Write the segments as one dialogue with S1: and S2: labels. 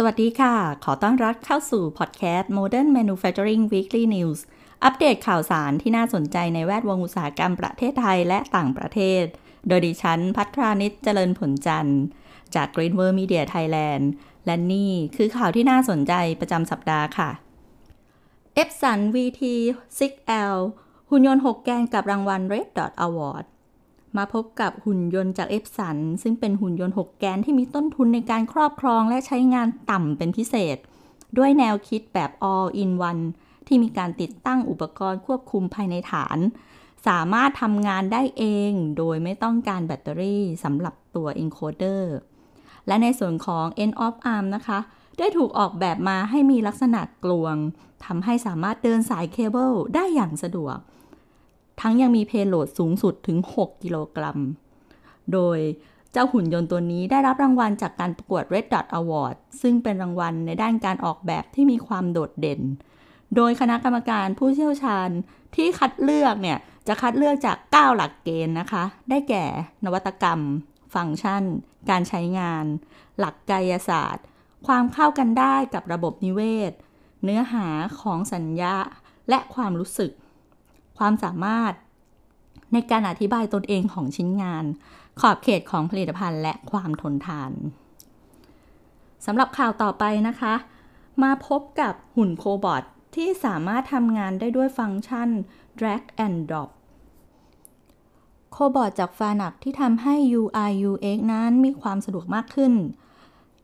S1: สวัสดีค่ะ ขอต้อนรับเข้าสู่พอดแคสต์ Modern Manufacturing Weekly News อัปเดตข่าวสารที่น่าสนใจในแวดวงอุตสาหกรรมประเทศไทยและต่างประเทศ โดยดิฉันพัทรานิชเจริญผลจันทร์ จาก Greenworld Media Thailand และนี่คือข่าวที่น่าสนใจประจำสัปดาห์ค่ะ Epson VT 6L หุ่นยนต์ 6 แกนกับรางวัล Red Dot Award มาพบกับหุ่นยนต์จากเอฟสันซึ่งเป็นหุ่นยนต์ 6 แกนที่มีต้นทุนในการครอบครองและใช้งานต่ำเป็นพิเศษ ด้วยแนวคิดแบบ all in one ที่มีการติดตั้งอุปกรณ์ควบคุมภายในฐาน สามารถทำงานได้เองโดยไม่ต้องการแบตเตอรี่สำหรับตัว encoder และในส่วนของ end of arm นะคะ ได้ถูกออกแบบมาให้มีลักษณะกลวงทำให้สามารถเดินสายเคเบิลได้อย่างสะดวก ทั้งยังมีเพโลดสูงสุดถึง 6 กิโลกรัม โดยเจ้าหุ่นยนต์ตัวนี้ได้รับรางวัลจากการประกวด Red Dot Award ซึ่งเป็นรางวัลในด้านการออกแบบที่มีความโดดเด่น โดยคณะกรรมการผู้เชี่ยวชาญที่คัดเลือกเนี่ย จะคัดเลือกจาก 9 หลักเกณฑ์นะคะ ได้แก่ นวัตกรรม ฟังก์ชัน การใช้งาน หลักกายศาสตร์ ความเข้ากันได้กับระบบนิเวศ เนื้อหาของสัญญา และความรู้สึก ความสามารถในการอธิบายตนเองของชิ้นงาน ขอบเขตของผลิตภัณฑ์และความทนทานสำหรับข่าวต่อไปนะคะ มาพบกับหุ่นโคบอทที่สามารถทำงานได้ด้วยฟังก์ชัน drag and drop โคบอทจากฟานักที่ทำให้ UI UX นั้นมีความสะดวกมากขึ้น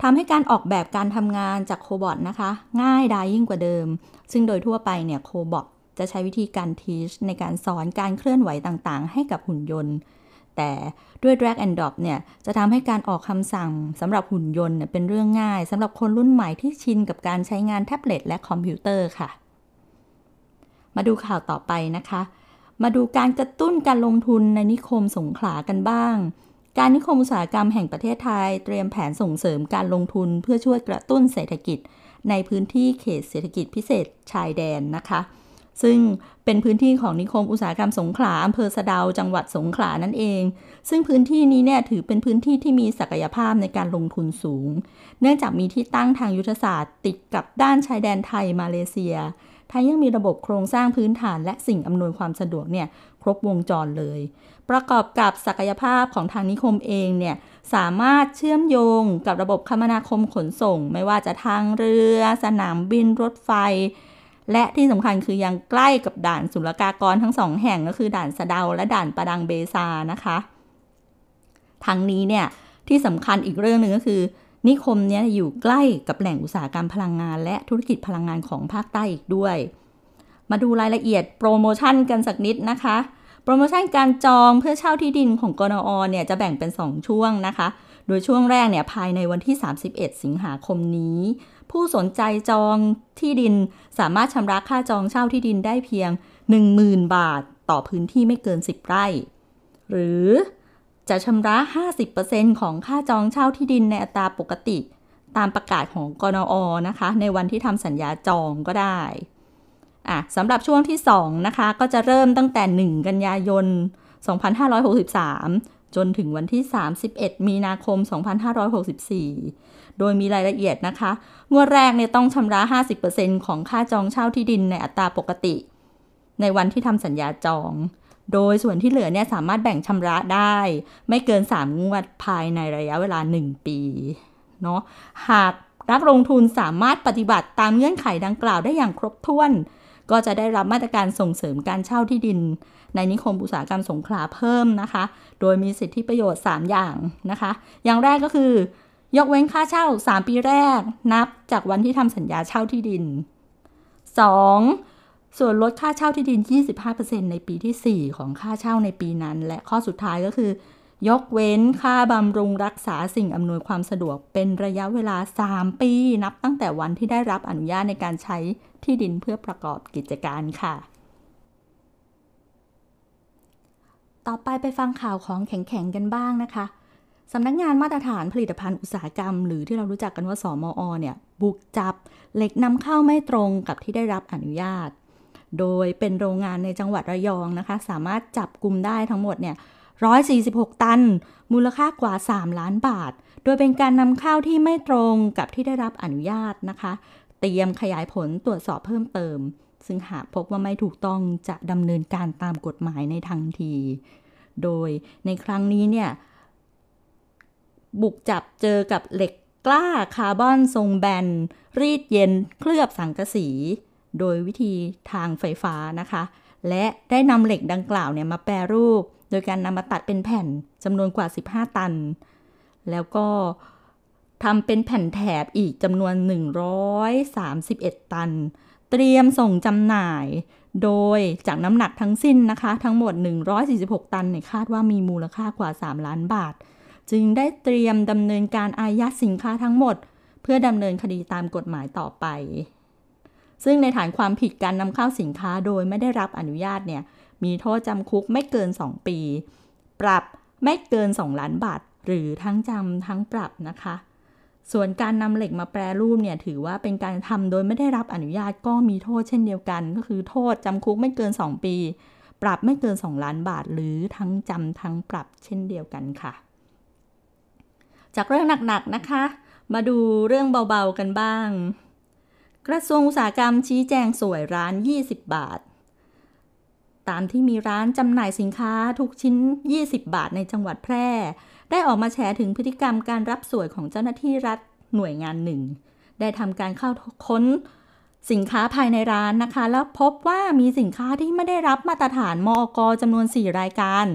S1: ทำให้การออกแบบการทำงานจากโคบอทนะคะ ง่ายดายยิ่งกว่าเดิม ซึ่งโดยทั่วไปเนี่ยโคบอท จะใช้วิธีการทีชในการสอนการเคลื่อนไหวต่างๆ ให้กับหุ่นยนต์ แต่ด้วย drag and drop เนี่ย จะทำให้การออกคำสั่งสำหรับหุ่นยนต์เป็นเรื่องง่ายสำหรับคนรุ่นใหม่ที่ชินกับการใช้งานแท็บเล็ตและคอมพิวเตอร์ค่ะ มาดูข่าวต่อไปนะคะ มาดูการกระตุ้นการลงทุนในนิคมสงขลากันบ้างการนิคมอุตสาหกรรมแห่งประเทศไทย เตรียมแผนส่งเสริมการลงทุนเพื่อช่วยกระตุ้นเศรษฐกิจ ในพื้นที่เขตเศรษฐกิจพิเศษชายแดนนะคะ ซึ่งเป็นพื้นที่ของนิคมอุตสาหกรรมสงขลาอำเภอสะดาวจังหวัดสงขลานั่นเอง ซึ่งพื้นที่นี้เนี่ยถือเป็นพื้นที่ที่มีศักยภาพในการลงทุนสูง เนื่องจากมีที่ตั้งทางยุทธศาสตร์ ติดกับด้านชายแดนไทยมาเลเซียทั้งยังมีระบบโครงสร้างพื้นฐานและสิ่งอำนวยความสะดวกเนี่ยครบวงจรเลย ประกอบกับศักยภาพของทางนิคมเองเนี่ยสามารถเชื่อมโยงกับระบบคมนาคมขนส่ง ไม่ว่าจะทางเรือ สนามบินรถไฟ และที่สำคัญคือยังใกล้กับด่านศุลกากรทั้งสองแห่งก็คือด่านสะเดาและด่านประดังเบซานะคะทั้งนี้เนี่ยที่สำคัญอีกเรื่องหนึ่งก็คือ นิคมนี้อยู่ใกล้กับแหล่งอุตสาหกรรมพลังงาน และธุรกิจพลังงานของภาคใต้อีกด้วย มาดูรายละเอียดโปรโมชั่นกันสักนิดนะคะ โปรโมชั่นการจองเพื่อเช่าที่ดินของกนอเนี่ยจะแบ่งเป็น 2 ช่วงนะคะ โดยช่วงแรกเนี่ยภายในวันที่ 31 สิงหาคมนี้ ผู้สนใจจองที่ดินสามารถชำระค่าจองเช่าที่ดินได้เพียง 10,000 บาทต่อพื้นที่ไม่เกิน 10 ไร่ หรือจะชำระ 50%ของค่าจองเช่าที่ดินในอัตราปกติ ตามประกาศของกนอนะคะ ในวันที่ทำสัญญาจองก็ได้ อะสำหรับช่วงที่ 2 นะคะ ก็จะเริ่มตั้งแต่ 1 กันยายน 2563 จนถึงวันที่ 31 มีนาคม 2564 โดยมีรายละเอียดนะคะ งวดแรกเนี่ยต้องชำระ 50%ของค่าจองเช่าที่ดินในอัตราปกติ ในวันที่ทำสัญญาจอง โดยส่วนที่เหลือเนี่ยสามารถแบ่งชำระได้ ไม่เกิน 3 งวดภายในระยะเวลา 1 ปีเนาะหากนักลงทุนสามารถปฏิบัติตามเงื่อนไขดังกล่าวได้อย่างครบถ้วน ก็จะได้รับมาตรการส่งเสริมการเช่าที่ดิน ในนิคมอุตสาหกรรมสงขลาเพิ่มนะคะ โดยมีสิทธิประโยชน์ 3 อย่างนะคะ อย่างแรกก็คือยกเว้นค่าเช่า 3 ปีแรกนับจากวันที่ทำสัญญาเช่าที่ดิน 2. ส่วนลดค่าเช่าที่ดิน 25%ในปีที่ 4 ของค่าเช่าในปีนั้น และข้อสุดท้ายก็คือ ยกเว้นค่าบำรุงรักษาสิ่งอำนวยความสะดวกเป็นระยะเวลา 3 ปี นับตั้งแต่วันที่ได้รับอนุญาตในการใช้ที่ดินเพื่อประกอบกิจการค่ะ ต่อไปไปฟังข่าวของแข็งๆกันบ้างนะคะสำนักงงานมาตรฐานผลิตภัณฑ์อุตสาหกรรม หรือที่เรารู้จักกันว่าสอมอเนี่ยบุกจับเหล็กนำเข้าไม่ตรงกับที่ได้รับอนุญาต โดยเป็นโรงงานในจังหวัดระยองนะคะ สามารถจับกลุ่มได้ทั้งหมดเนี่ย 146 ตัน มูลค่ากว่า 3 ล้านบาท โดยเป็นการนำเข้าที่ไม่ตรงกับที่ได้รับอนุญาตนะคะ เตรียมขยายผลตรวจสอบเพิ่มเติม ซึ่งหากพบว่าไม่ถูกต้องจะดำเนินการตามกฎหมายในทันที โดยในครั้งนี้เนี่ย บุกจับเจอกับเหล็กกล้าคาร์บอนทรงแบน รีดเย็นเคลือบสังกะสี โดยวิธีทางไฟฟ้านะคะ และได้นำเหล็กดังกล่าวเนี่ยมาแปรรูป ดยการนำมาตัดเป็นแผ่นจำนวนกว่า 15 ตัน แล้วก็ทำเป็นแผ่นแถบอีกจำนวน 131 ตัน เตรียมส่งจำหน่ายโดยจากน้ำหนักทั้งสิ้นนะคะ ทั้งหมด 146 ตันเนี่ยคาดว่ามีมูลค่ากว่า 3 ล้านบาท จึงได้เตรียมดำเนินการอายัดสินค้าทั้งหมด เพื่อดำเนินคดีตามกฎหมายต่อไป ซึ่งในฐานความผิดการนำเข้าสินค้าโดยไม่ได้รับอนุญาตเนี่ยมีโทษจำคุกไม่เกิน 2 ปี ปรับไม่เกิน 2 ล้านบาท หรือทั้งจำทั้งปรับนะคะ ส่วนการนำเหล็กมาแปรรูปเนี่ยถือว่าเป็นการทำโดยไม่ได้รับอนุญาตก็มีโทษเช่นเดียวกัน ก็คือโทษจำคุกไม่เกิน 2 ปี ปรับไม่เกิน 2 ล้านบาท หรือทั้งจำทั้งปรับเช่นเดียวกันค่ะ จากเรื่องหนักๆนะคะ มาดูเรื่องเบาๆกันบ้าง กระทรวงอุตสาหกรรมชี้แจงสวยร้าน 20 บาท ตามที่มีร้านจำหน่ายสินค้าทุกชิ้น 20 บาทในจังหวัดแพร่ ได้ออกมาแฉถึงพฤติกรรมการรับสวยของเจ้าหน้าที่รัฐหน่วยงานหนึ่ง ได้ทำการเข้าค้นสินค้าภายในร้านนะคะ แล้วพบว่ามีสินค้าที่ไม่ได้รับมาตรฐานมอกจำนวน 4 รายการ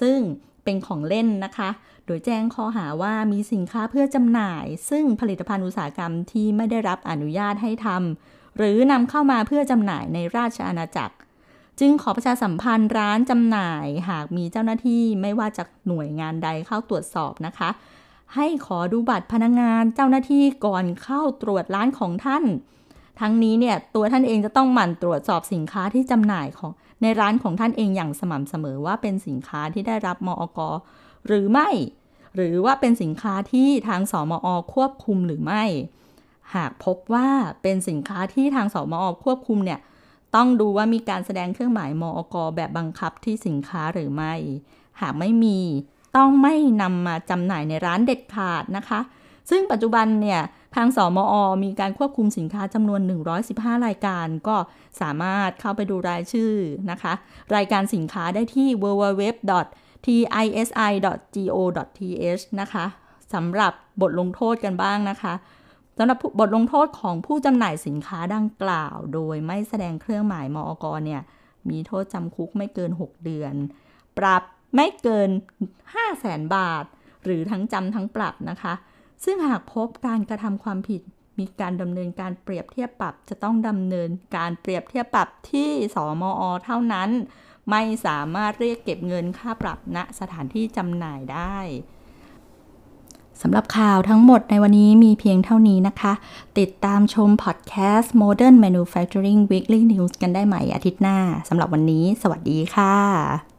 S1: ซึ่งเป็นของเล่นนะคะ โดยแจ้งข้อหาว่ามีสินค้าเพื่อจำหน่าย ซึ่งผลิตภัณฑ์อุตสาหกรรมที่ไม่ได้รับอนุญาตให้ทำหรือนำเข้ามาเพื่อจำหน่ายในราชอาณาจักร จึงขอประชาสัมพันธ์ร้านจำหน่าย หากมีเจ้าหน้าที่ไม่ว่าจากหน่วยงานใดเข้าตรวจสอบนะคะ ให้ขอดูบัตรพนักงงานเจ้าหน้าที่ก่อนเข้าตรวจร้านของท่านทั้งนี้เนี่ยตัวท่านเองจะต้องหมั่นตรวจสอบสินค้าที่จำหน่ายของในร้านของท่านเองอย่างสม่ำเสมอว่าเป็นสินค้าที่ได้รับมอก หรือไม่ หรือว่าเป็นสินค้าที่ทางสมอควบคุมหรือไม่ หากพบว่าเป็นสินค้าที่ทางสมอควบคุมเนี่ยต้องดูว่ามีการแสดงเครื่องหมายมอกแบบบังคับที่สินค้าหรือไม่ หากไม่มีต้องไม่นำมาจำหน่ายในร้านเด็ดขาดนะคะ ซึ่งปัจจุบันเนี่ยทางสมอ มีการควบคุมสินค้าจำนวน 115 รายการ ก็สามารถเข้าไปดูรายชื่อนะคะ รายการสินค้าได้ที่ www tisi.go.th นะคะสำหรับบทลงโทษกันบ้างนะคะสำหรับบทลงโทษของผู้จำหน่ายสินค้าดังกล่าว โดยไม่แสดงเครื่องหมายมอกเนี่ย มีโทษจำคุกไม่เกิน 6 เดือน ปรับไม่เกิน 5 0 0แสนบาท หรือทั้งจำทั้งปรับนะคะ ซึ่งหากพบการกระทำความผิด มีการดำเนินการเปรียบเทียบปรับ จะต้องดำเนินการเปรียบเทียบปรับที่สอมอเท่านั้น ไม่สามารถเรียกเก็บเงินค่าปรับณสถานที่จำหน่ายได้สำหรับข่าวทั้งหมดในวันนี้มีเพียงเท่านี้นะคะ ติดตามชมพอดแคสต์ Modern Manufacturing Weekly News กันได้ใหม่อาทิตย์หน้า สำหรับวันนี้ สวัสดีค่ะ